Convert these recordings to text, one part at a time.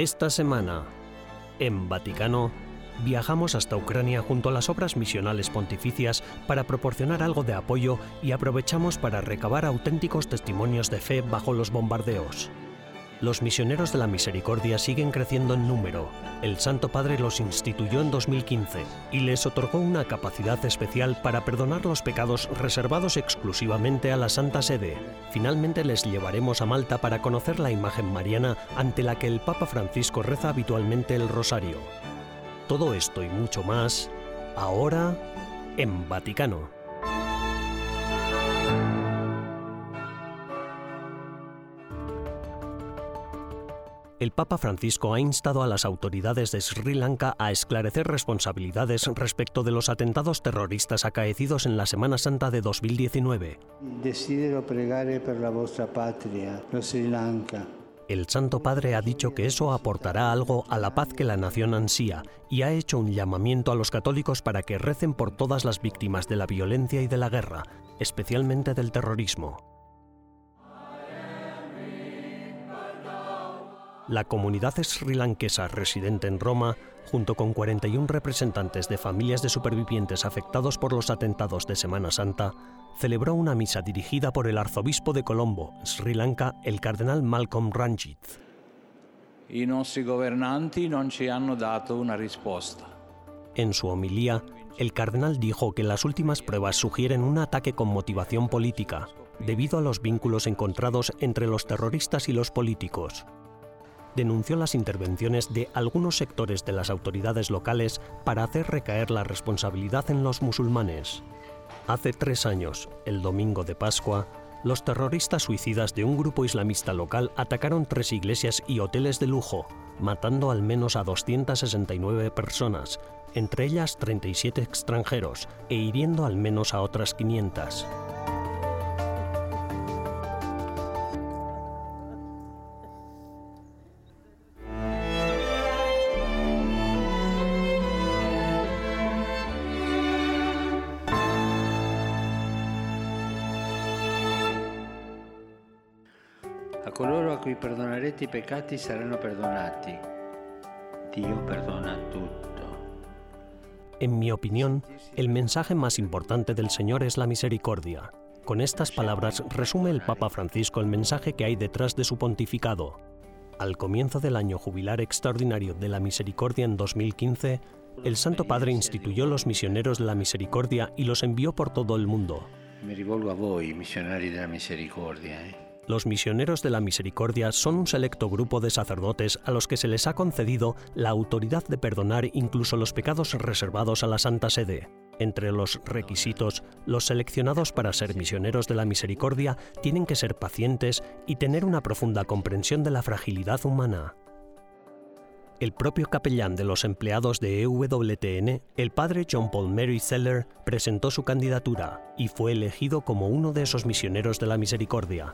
Esta semana, en Vaticano, viajamos hasta Ucrania junto a las obras misionales pontificias para proporcionar algo de apoyo y aprovechamos para recabar auténticos testimonios de fe bajo los bombardeos. Los misioneros de la misericordia siguen creciendo en número. El Santo Padre los instituyó en 2015 y les otorgó una capacidad especial para perdonar los pecados reservados exclusivamente a la Santa Sede. Finalmente les llevaremos a Malta para conocer la imagen mariana ante la que el Papa Francisco reza habitualmente el rosario. Todo esto y mucho más, ahora en Vaticano. El Papa Francisco ha instado a las autoridades de Sri Lanka a esclarecer responsabilidades respecto de los atentados terroristas acaecidos en la Semana Santa de 2019. Desidero pregare per la vostra patria, Sri Lanka. El Santo Padre ha dicho que eso aportará algo a la paz que la nación ansía y ha hecho un llamamiento a los católicos para que recen por todas las víctimas de la violencia y de la guerra, especialmente del terrorismo. La comunidad srilankesa residente en Roma, junto con 41 representantes de familias de supervivientes afectados por los atentados de Semana Santa, celebró una misa dirigida por el arzobispo de Colombo, Sri Lanka, el cardenal Malcolm Ranjit. I nostri governanti non ci hanno dato una risposta. En su homilía, el cardenal dijo que las últimas pruebas sugieren un ataque con motivación política, debido a los vínculos encontrados entre los terroristas y los políticos denunció las intervenciones de algunos sectores de las autoridades locales para hacer recaer la responsabilidad en los musulmanes. Hace tres años, el domingo de Pascua, los terroristas suicidas de un grupo islamista local atacaron tres iglesias y hoteles de lujo, matando al menos a 269 personas, entre ellas 37 extranjeros, e hiriendo al menos a otras 500. Peccati saranno perdonati. Dio perdona tutto. En mi opinión, el mensaje más importante del Señor es la misericordia. Con estas palabras resume el Papa Francisco el mensaje que hay detrás de su pontificado. Al comienzo del año jubilar extraordinario de la misericordia en 2015, el Santo Padre instituyó los misioneros de la misericordia y los envió por todo el mundo. Me rivolgo a voi, misionari della misericordia. Eh? Los misioneros de la misericordia son un selecto grupo de sacerdotes a los que se les ha concedido la autoridad de perdonar incluso los pecados reservados a la Santa Sede. Entre los requisitos, los seleccionados para ser misioneros de la misericordia tienen que ser pacientes y tener una profunda comprensión de la fragilidad humana. El propio capellán de los empleados de EWTN, el padre John Paul Mary Seller, presentó su candidatura y fue elegido como uno de esos misioneros de la misericordia.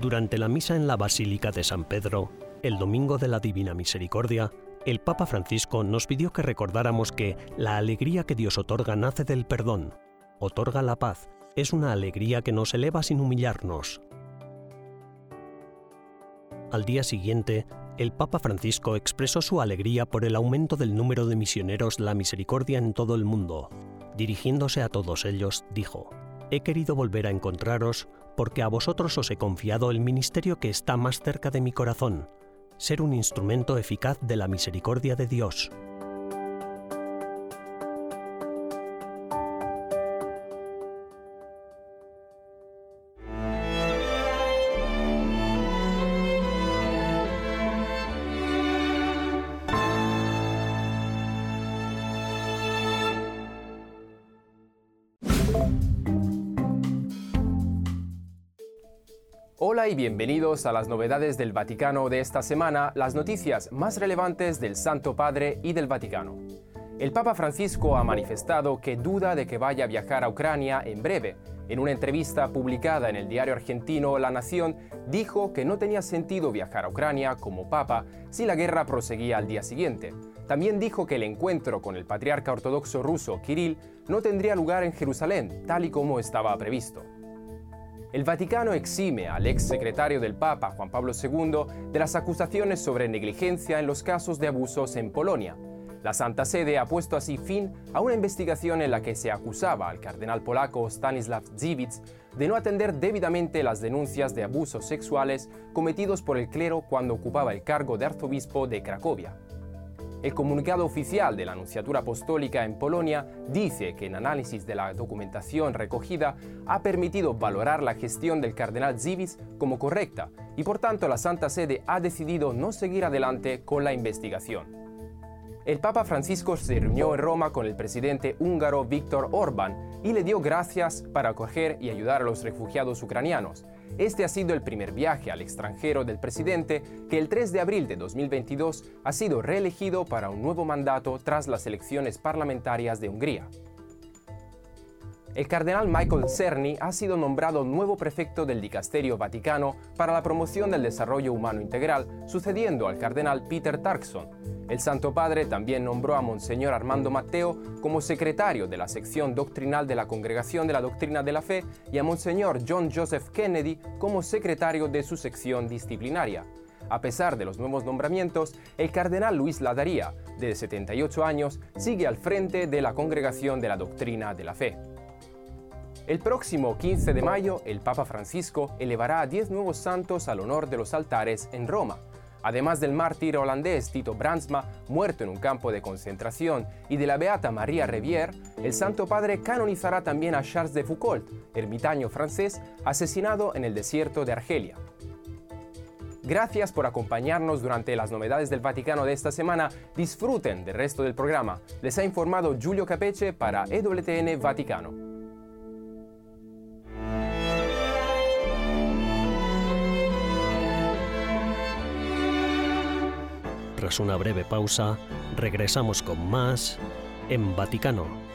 Durante la misa en la Basílica de San Pedro, el domingo de la Divina Misericordia, el Papa Francisco nos pidió que recordáramos que la alegría que Dios otorga nace del perdón, otorga la paz, es una alegría que nos eleva sin humillarnos. Al día siguiente, el Papa Francisco expresó su alegría por el aumento del número de misioneros la misericordia en todo el mundo. Dirigiéndose a todos ellos, dijo, He querido volver a encontraros porque a vosotros os he confiado el ministerio que está más cerca de mi corazón, ser un instrumento eficaz de la misericordia de Dios. Bienvenidos a las novedades del Vaticano de esta semana, las noticias más relevantes del Santo Padre y del Vaticano. El Papa Francisco ha manifestado que duda de que vaya a viajar a Ucrania en breve. En una entrevista publicada en el diario argentino La Nación, dijo que no tenía sentido viajar a Ucrania como Papa si la guerra proseguía al día siguiente. También dijo que el encuentro con el patriarca ortodoxo ruso Kirill no tendría lugar en Jerusalén, tal y como estaba previsto. El Vaticano exime al ex secretario del Papa, Juan Pablo II, de las acusaciones sobre negligencia en los casos de abusos en Polonia. La Santa Sede ha puesto así fin a una investigación en la que se acusaba al cardenal polaco Stanislav Dziwisz de no atender debidamente las denuncias de abusos sexuales cometidos por el clero cuando ocupaba el cargo de arzobispo de Cracovia. El comunicado oficial de la Anunciatura Apostólica en Polonia dice que el análisis de la documentación recogida ha permitido valorar la gestión del cardenal Zivis como correcta y por tanto la Santa Sede ha decidido no seguir adelante con la investigación. El Papa Francisco se reunió en Roma con el presidente húngaro Víctor Orbán y le dio gracias para acoger y ayudar a los refugiados ucranianos. Este ha sido el primer viaje al extranjero del presidente que el 3 de abril de 2022 ha sido reelegido para un nuevo mandato tras las elecciones parlamentarias de Hungría. El cardenal Michael Cerny ha sido nombrado nuevo prefecto del Dicasterio Vaticano para la promoción del desarrollo humano integral, sucediendo al cardenal Peter Tarkson. El Santo Padre también nombró a Monseñor Armando Matteo como secretario de la sección doctrinal de la Congregación de la Doctrina de la Fe y a Monseñor John Joseph Kennedy como secretario de su sección disciplinaria. A pesar de los nuevos nombramientos, el cardenal Luis Ladaría, de 78 años, sigue al frente de la Congregación de la Doctrina de la Fe. El próximo 15 de mayo, el Papa Francisco elevará a 10 nuevos santos al honor de los altares en Roma. Además del mártir holandés Tito Brandsma, muerto en un campo de concentración, y de la beata María Revier, el Santo Padre canonizará también a Charles de Foucault, ermitaño francés, asesinado en el desierto de Argelia. Gracias por acompañarnos durante las novedades del Vaticano de esta semana. Disfruten del resto del programa. Les ha informado Giulio Capeche para EWTN Vaticano. Tras una breve pausa, regresamos con más en Vaticano.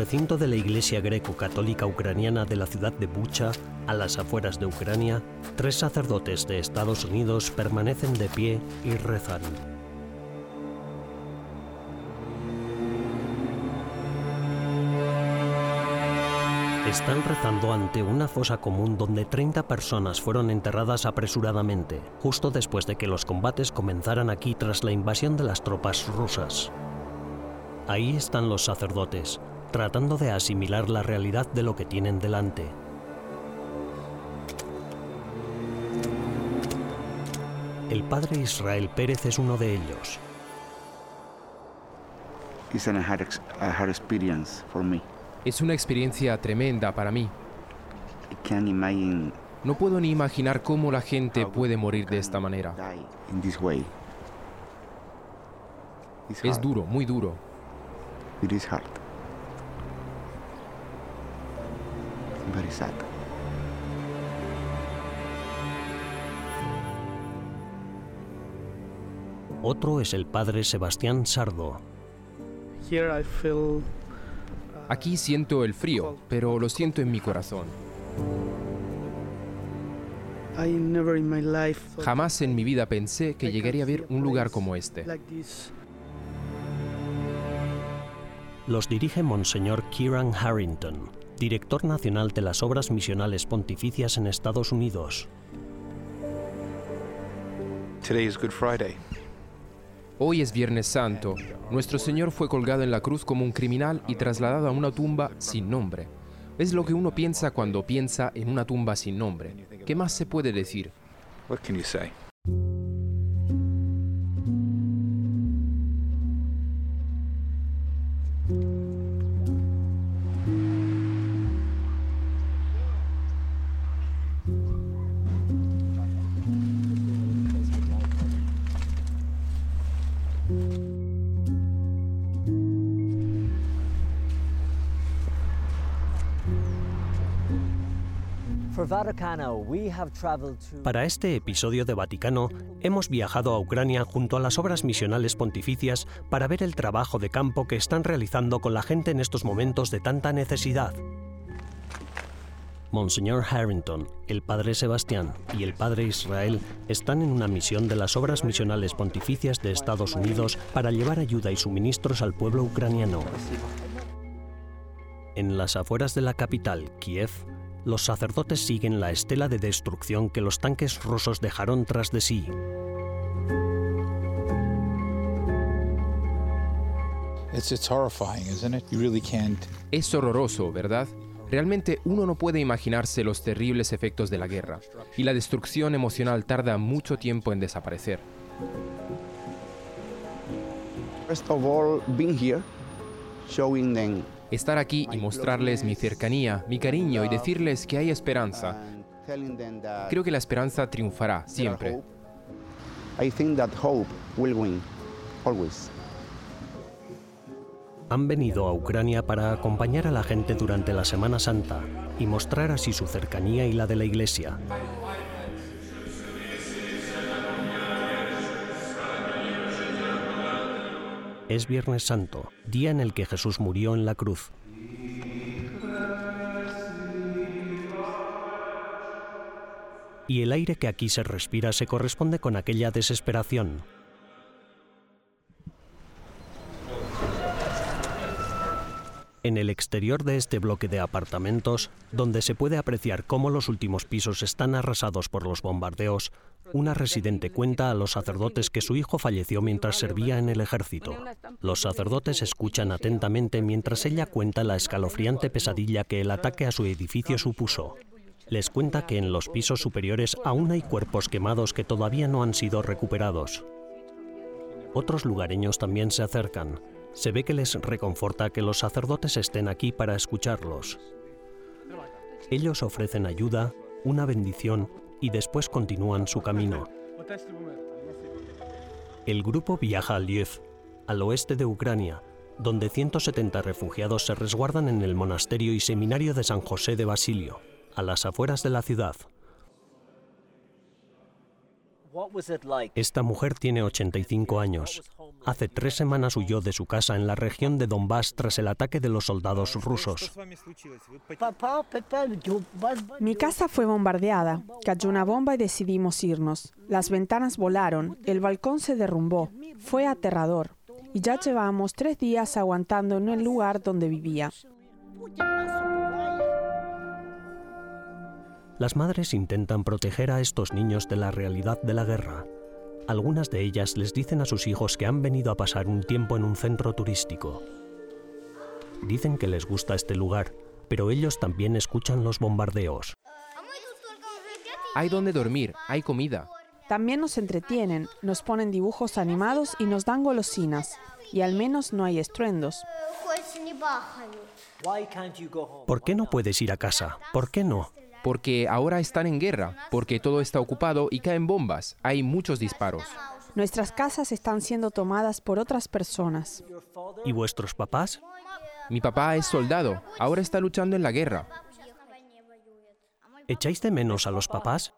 Recinto de la Iglesia Greco-Católica Ucraniana de la ciudad de Bucha, a las afueras de Ucrania, tres sacerdotes de Estados Unidos permanecen de pie y rezan. Están rezando ante una fosa común donde 30 personas fueron enterradas apresuradamente, justo después de que los combates comenzaran aquí tras la invasión de las tropas rusas. Ahí están los sacerdotes, tratando de asimilar la realidad de lo que tienen delante. El padre Israel Pérez es uno de ellos. Es una experiencia tremenda para mí. No puedo ni imaginar cómo la gente puede morir de esta manera. Es duro, muy duro. Otro es el padre Sebastián Sardo. Uh, Aquí siento el frío, pero lo siento en mi corazón. Jamás en mi vida pensé que llegaría a ver un lugar como este. Los dirige Monseñor Kieran Harrington, director nacional de las Obras Misionales Pontificias en Estados Unidos. Hoy es Viernes Santo. Nuestro Señor fue colgado en la cruz como un criminal y trasladado a una tumba sin nombre. Es lo que uno piensa cuando piensa en una tumba sin nombre. ¿Qué más se puede decir? Para este episodio de Vaticano, hemos viajado a Ucrania junto a las obras misionales pontificias para ver el trabajo de campo que están realizando con la gente en estos momentos de tanta necesidad. Monseñor Harrington, el padre Sebastián y el padre Israel están en una misión de las obras misionales pontificias de Estados Unidos para llevar ayuda y suministros al pueblo ucraniano. En las afueras de la capital, Kiev, los sacerdotes siguen la estela de destrucción que los tanques rusos dejaron tras de sí. Es horroroso, ¿verdad? Realmente uno no puede imaginarse los terribles efectos de la guerra y la destrucción emocional tarda mucho tiempo en desaparecer. Estar aquí y mostrarles mi cercanía, mi cariño y decirles que hay esperanza. Creo que la esperanza triunfará siempre. Han venido a Ucrania para acompañar a la gente durante la Semana Santa y mostrar así su cercanía y la de la Iglesia. Es Viernes Santo, día en el que Jesús murió en la cruz. Y el aire que aquí se respira se corresponde con aquella desesperación. En el exterior de este bloque de apartamentos, donde se puede apreciar cómo los últimos pisos están arrasados por los bombardeos, una residente cuenta a los sacerdotes que su hijo falleció mientras servía en el ejército. Los sacerdotes escuchan atentamente mientras ella cuenta la escalofriante pesadilla que el ataque a su edificio supuso. Les cuenta que en los pisos superiores aún hay cuerpos quemados que todavía no han sido recuperados. Otros lugareños también se acercan, se ve que les reconforta que los sacerdotes estén aquí para escucharlos. Ellos ofrecen ayuda, una bendición y después continúan su camino. El grupo viaja a Lviv, al oeste de Ucrania, donde 170 refugiados se resguardan en el monasterio y seminario de San José de Basilio, a las afueras de la ciudad. Esta mujer tiene 85 años. Hace tres semanas huyó de su casa en la región de Donbass tras el ataque de los soldados rusos. Mi casa fue bombardeada. Cayó una bomba y decidimos irnos. Las ventanas volaron, el balcón se derrumbó. Fue aterrador. Y ya llevamos tres días aguantando en el lugar donde vivía. Las madres intentan proteger a estos niños de la realidad de la guerra. Algunas de ellas les dicen a sus hijos que han venido a pasar un tiempo en un centro turístico. Dicen que les gusta este lugar, pero ellos también escuchan los bombardeos. Hay donde dormir, hay comida. También nos entretienen, nos ponen dibujos animados y nos dan golosinas. Y al menos no hay estruendos. ¿Por qué no puedes ir a casa? ¿Por qué no? Porque ahora están en guerra, porque todo está ocupado y caen bombas, hay muchos disparos. Nuestras casas están siendo tomadas por otras personas. ¿Y vuestros papás? Mi papá es soldado, ahora está luchando en la guerra. ¿Echáis de menos a los papás?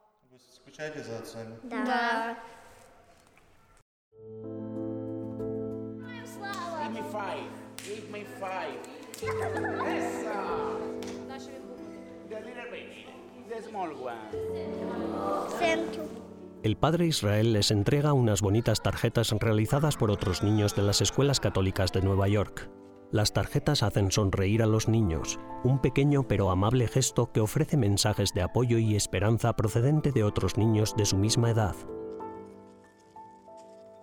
El padre Israel les entrega unas bonitas tarjetas realizadas por otros niños de las escuelas católicas de Nueva York. Las tarjetas hacen sonreír a los niños, un pequeño pero amable gesto que ofrece mensajes de apoyo y esperanza procedente de otros niños de su misma edad.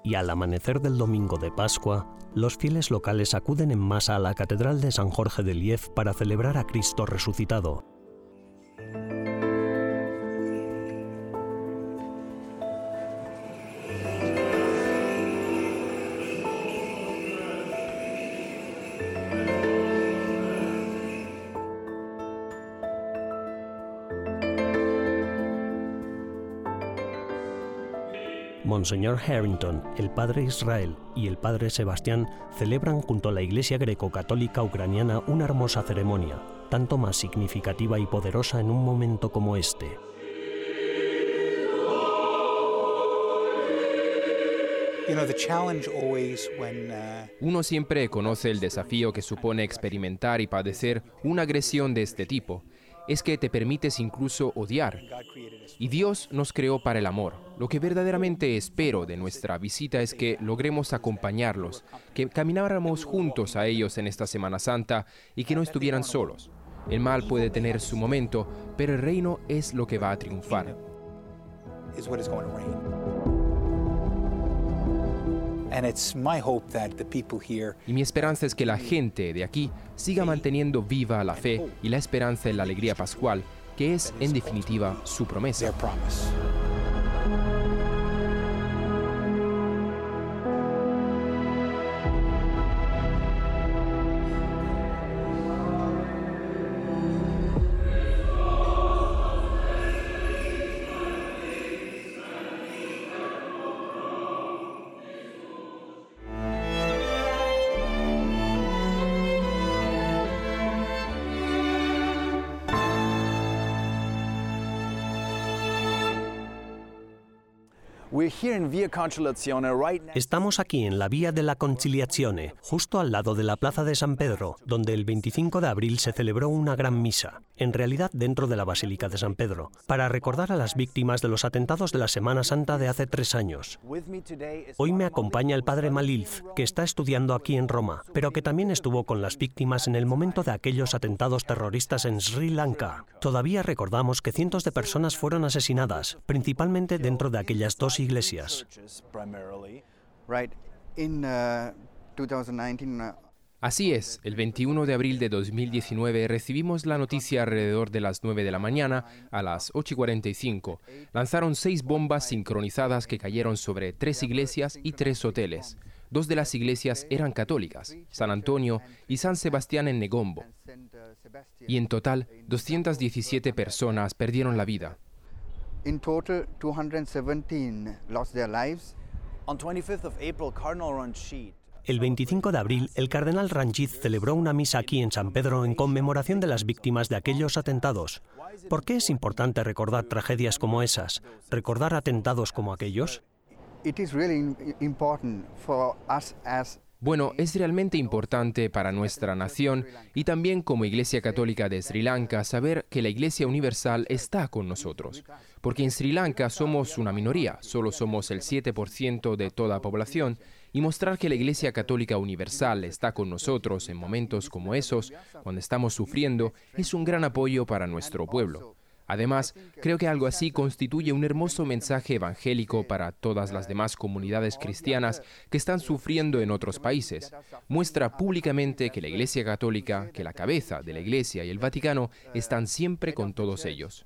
Y al amanecer del domingo de Pascua, los fieles locales acuden en masa a la Catedral de San Jorge de Liev para celebrar a Cristo resucitado. Monseñor Harrington, el padre Israel y el padre Sebastián celebran junto a la Iglesia greco-católica ucraniana una hermosa ceremonia, tanto más significativa y poderosa en un momento como este. Uno siempre conoce el desafío que supone experimentar y padecer una agresión de este tipo. Es que te permites incluso odiar. Y Dios nos creó para el amor. Lo que verdaderamente espero de nuestra visita es que logremos acompañarlos, que camináramos juntos a ellos en esta Semana Santa y que no estuvieran solos. El mal puede tener su momento, pero el reino es lo que va a triunfar. Y mi esperanza es que la gente de aquí siga manteniendo viva la fe y la esperanza en la alegría pascual, que es en definitiva su promesa. Estamos aquí en la Vía de la Conciliazione, justo al lado de la Plaza de San Pedro, donde el 25 de abril se celebró una gran misa, en realidad dentro de la Basílica de San Pedro, para recordar a las víctimas de los atentados de la Semana Santa de hace tres años. Hoy me acompaña el padre Malilz, que está estudiando aquí en Roma, pero que también estuvo con las víctimas en el momento de aquellos atentados terroristas en Sri Lanka. Todavía recordamos que cientos de personas fueron asesinadas, principalmente dentro de aquellas dos iglesias. Así es, el 21 de abril de 2019 recibimos la noticia alrededor de las 9 de la mañana, a las 8.45. Lanzaron seis bombas sincronizadas que cayeron sobre tres iglesias y tres hoteles. Dos de las iglesias eran católicas, San Antonio y San Sebastián en Negombo. Y en total, 217 personas perdieron la vida. In total, 217 lost their lives. On 25th of April, Cardinal Ranjit el 25 de abril, el cardenal Ranjit celebró una misa aquí en San Pedro en conmemoración de las víctimas de aquellos atentados. ¿Por qué es importante recordar tragedias como esas, recordar atentados como aquellos? Bueno, es realmente importante para nuestra nación y también como Iglesia Católica de Sri Lanka saber que la Iglesia Universal está con nosotros, porque en Sri Lanka somos una minoría, solo somos el 7% de toda la población, y mostrar que la Iglesia Católica Universal está con nosotros en momentos como esos, cuando estamos sufriendo, es un gran apoyo para nuestro pueblo. Además, creo que algo así constituye un hermoso mensaje evangélico para todas las demás comunidades cristianas que están sufriendo en otros países. Muestra públicamente que la Iglesia Católica, que la cabeza de la Iglesia y el Vaticano están siempre con todos ellos.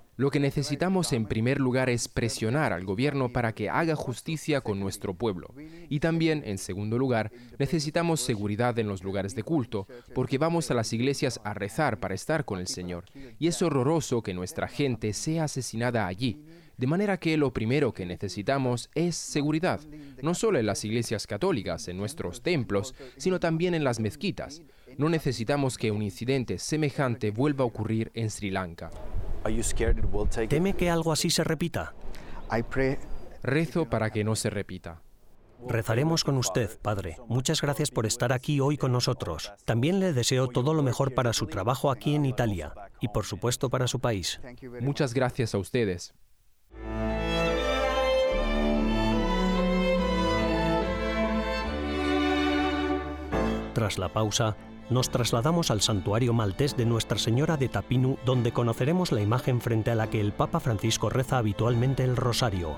Lo que necesitamos en primer lugar es presionar al gobierno para que haga justicia con nuestro pueblo. Y también, en segundo lugar, necesitamos seguridad en los lugares de culto, porque vamos a las iglesias a rezar para estar con el Señor. Y es horroroso que nuestra gente sea asesinada allí. De manera que lo primero que necesitamos es seguridad, no solo en las iglesias católicas, en nuestros templos, sino también en las mezquitas. No necesitamos que un incidente semejante vuelva a ocurrir en Sri Lanka. ¿Teme que algo así se repita? Rezo para que no se repita. Rezaremos con usted, Padre. Muchas gracias por estar aquí hoy con nosotros. También le deseo todo lo mejor para su trabajo aquí en Italia y por supuesto para su país. Muchas gracias a ustedes. Tras la pausa, nos trasladamos al santuario maltés de Nuestra Señora de Tapinu, donde conoceremos la imagen frente a la que el Papa Francisco reza habitualmente el rosario.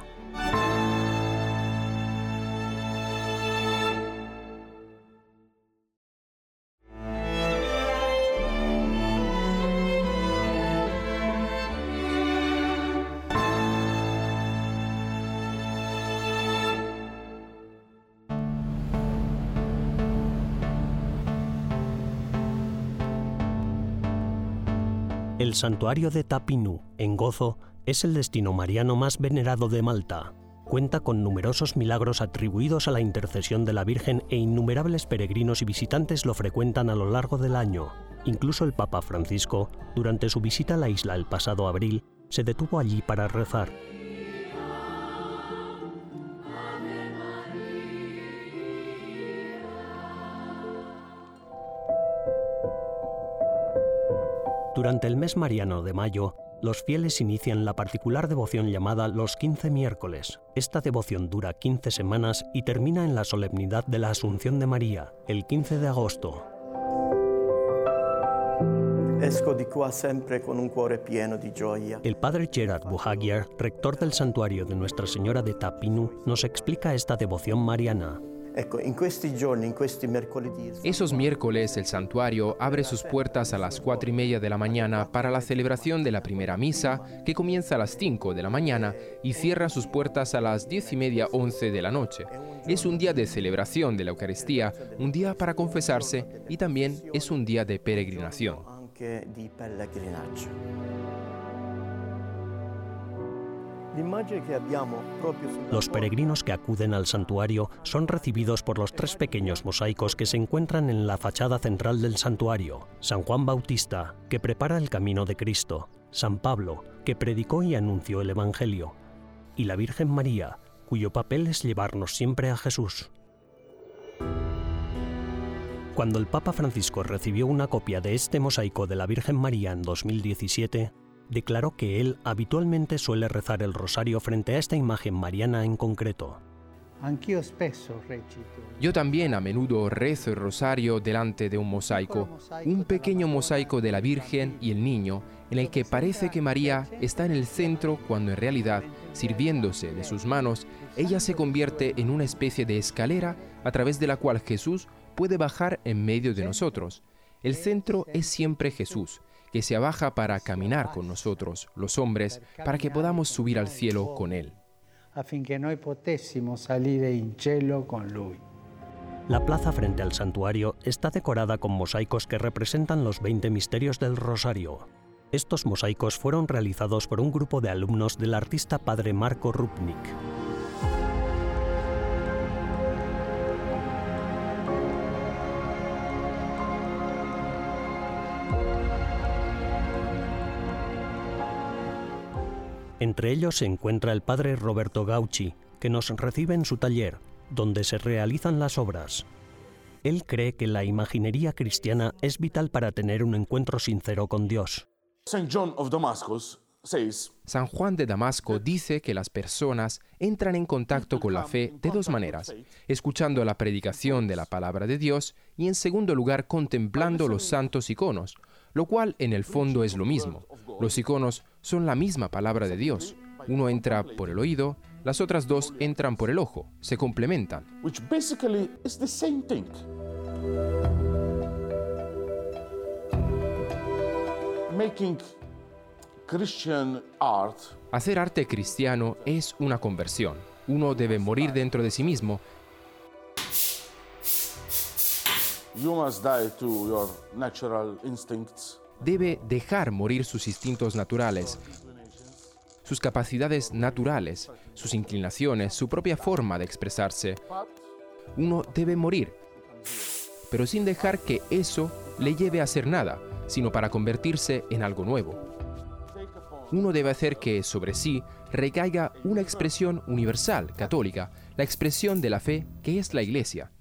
El santuario de Tapinu, en Gozo, es el destino mariano más venerado de Malta. Cuenta con numerosos milagros atribuidos a la intercesión de la Virgen e innumerables peregrinos y visitantes lo frecuentan a lo largo del año. Incluso el Papa Francisco, durante su visita a la isla el pasado abril, se detuvo allí para rezar. Durante el mes mariano de mayo, los fieles inician la particular devoción llamada los 15 miércoles. Esta devoción dura 15 semanas y termina en la solemnidad de la Asunción de María, el 15 de agosto. El padre Gerard Buhagiar, rector del santuario de Nuestra Señora de Tapinu, nos explica esta devoción mariana. Esos miércoles el santuario abre sus puertas a las cuatro y media de la mañana para la celebración de la primera misa, que comienza a las 5 de la mañana y cierra sus puertas a las diez y media, 11 de la noche. Es un día de celebración de la Eucaristía, un día para confesarse y también es un día de peregrinación. Los peregrinos que acuden al santuario son recibidos por los tres pequeños mosaicos que se encuentran en la fachada central del santuario. San Juan Bautista, que prepara el camino de Cristo. San Pablo, que predicó y anunció el Evangelio. Y la Virgen María, cuyo papel es llevarnos siempre a Jesús. Cuando el Papa Francisco recibió una copia de este mosaico de la Virgen María en 2017, declaró que él habitualmente suele rezar el rosario frente a esta imagen mariana en concreto. Yo también a menudo rezo el rosario delante de un mosaico, un pequeño mosaico de la Virgen y el Niño, en el que parece que María está en el centro cuando en realidad, sirviéndose de sus manos, ella se convierte en una especie de escalera a través de la cual Jesús puede bajar en medio de nosotros. El centro es siempre Jesús, que se abaja para caminar con nosotros, los hombres, para que podamos subir al cielo con Él. affinché noi potessimo in cielo con lui. La plaza frente al santuario está decorada con mosaicos que representan los 20 misterios del Rosario. Estos mosaicos fueron realizados por un grupo de alumnos del artista padre Marco Rupnik. Entre ellos se encuentra el padre Roberto Gauchi, que nos recibe en su taller, donde se realizan las obras. Él cree que la imaginería cristiana es vital para tener un encuentro sincero con Dios. St. John of Damascus says, San Juan de Damasco dice que las personas entran en contacto con la fe de dos maneras, escuchando la predicación de la palabra de Dios y en segundo lugar contemplando los santos iconos, lo cual en el fondo es lo mismo. Los iconos son la misma palabra de Dios. Uno entra por el oído, las otras dos entran por el ojo, se complementan. Hacer arte cristiano es una conversión. Uno debe morir dentro de sí mismo debe dejar morir sus instintos naturales, sus capacidades naturales, sus inclinaciones, su propia forma de expresarse. Uno debe morir, pero sin dejar que eso le lleve a hacer nada, sino para convertirse en algo nuevo. Uno debe hacer que sobre sí recaiga una expresión universal, católica, la expresión de la fe que es la Iglesia.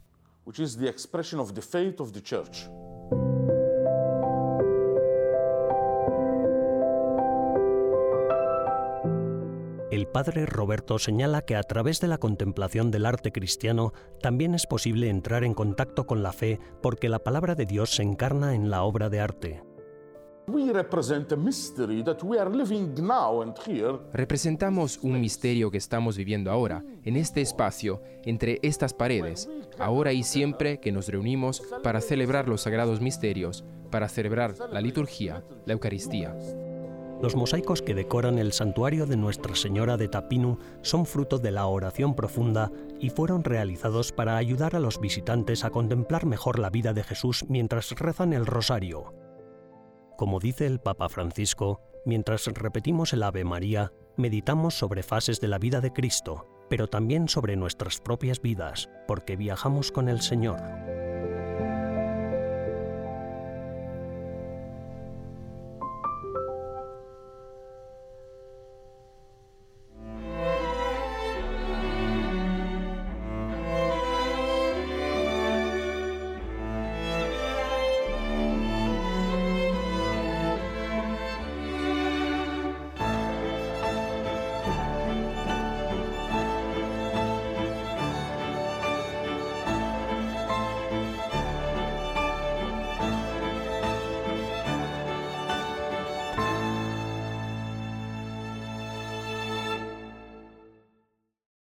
Which is the expression of the faith of the church El padre Roberto señala que a través de la contemplación del arte cristiano también es posible entrar en contacto con la fe porque la palabra de Dios se encarna en la obra de arte. Representamos un misterio que estamos viviendo ahora, en este espacio, entre estas paredes, ahora y siempre que nos reunimos para celebrar los sagrados misterios, para celebrar la liturgia, la Eucaristía. Los mosaicos que decoran el santuario de Nuestra Señora de Tapinu son fruto de la oración profunda y fueron realizados para ayudar a los visitantes a contemplar mejor la vida de Jesús mientras rezan el rosario. Como dice el Papa Francisco, mientras repetimos el Ave María, meditamos sobre fases de la vida de Cristo, pero también sobre nuestras propias vidas, porque viajamos con el Señor.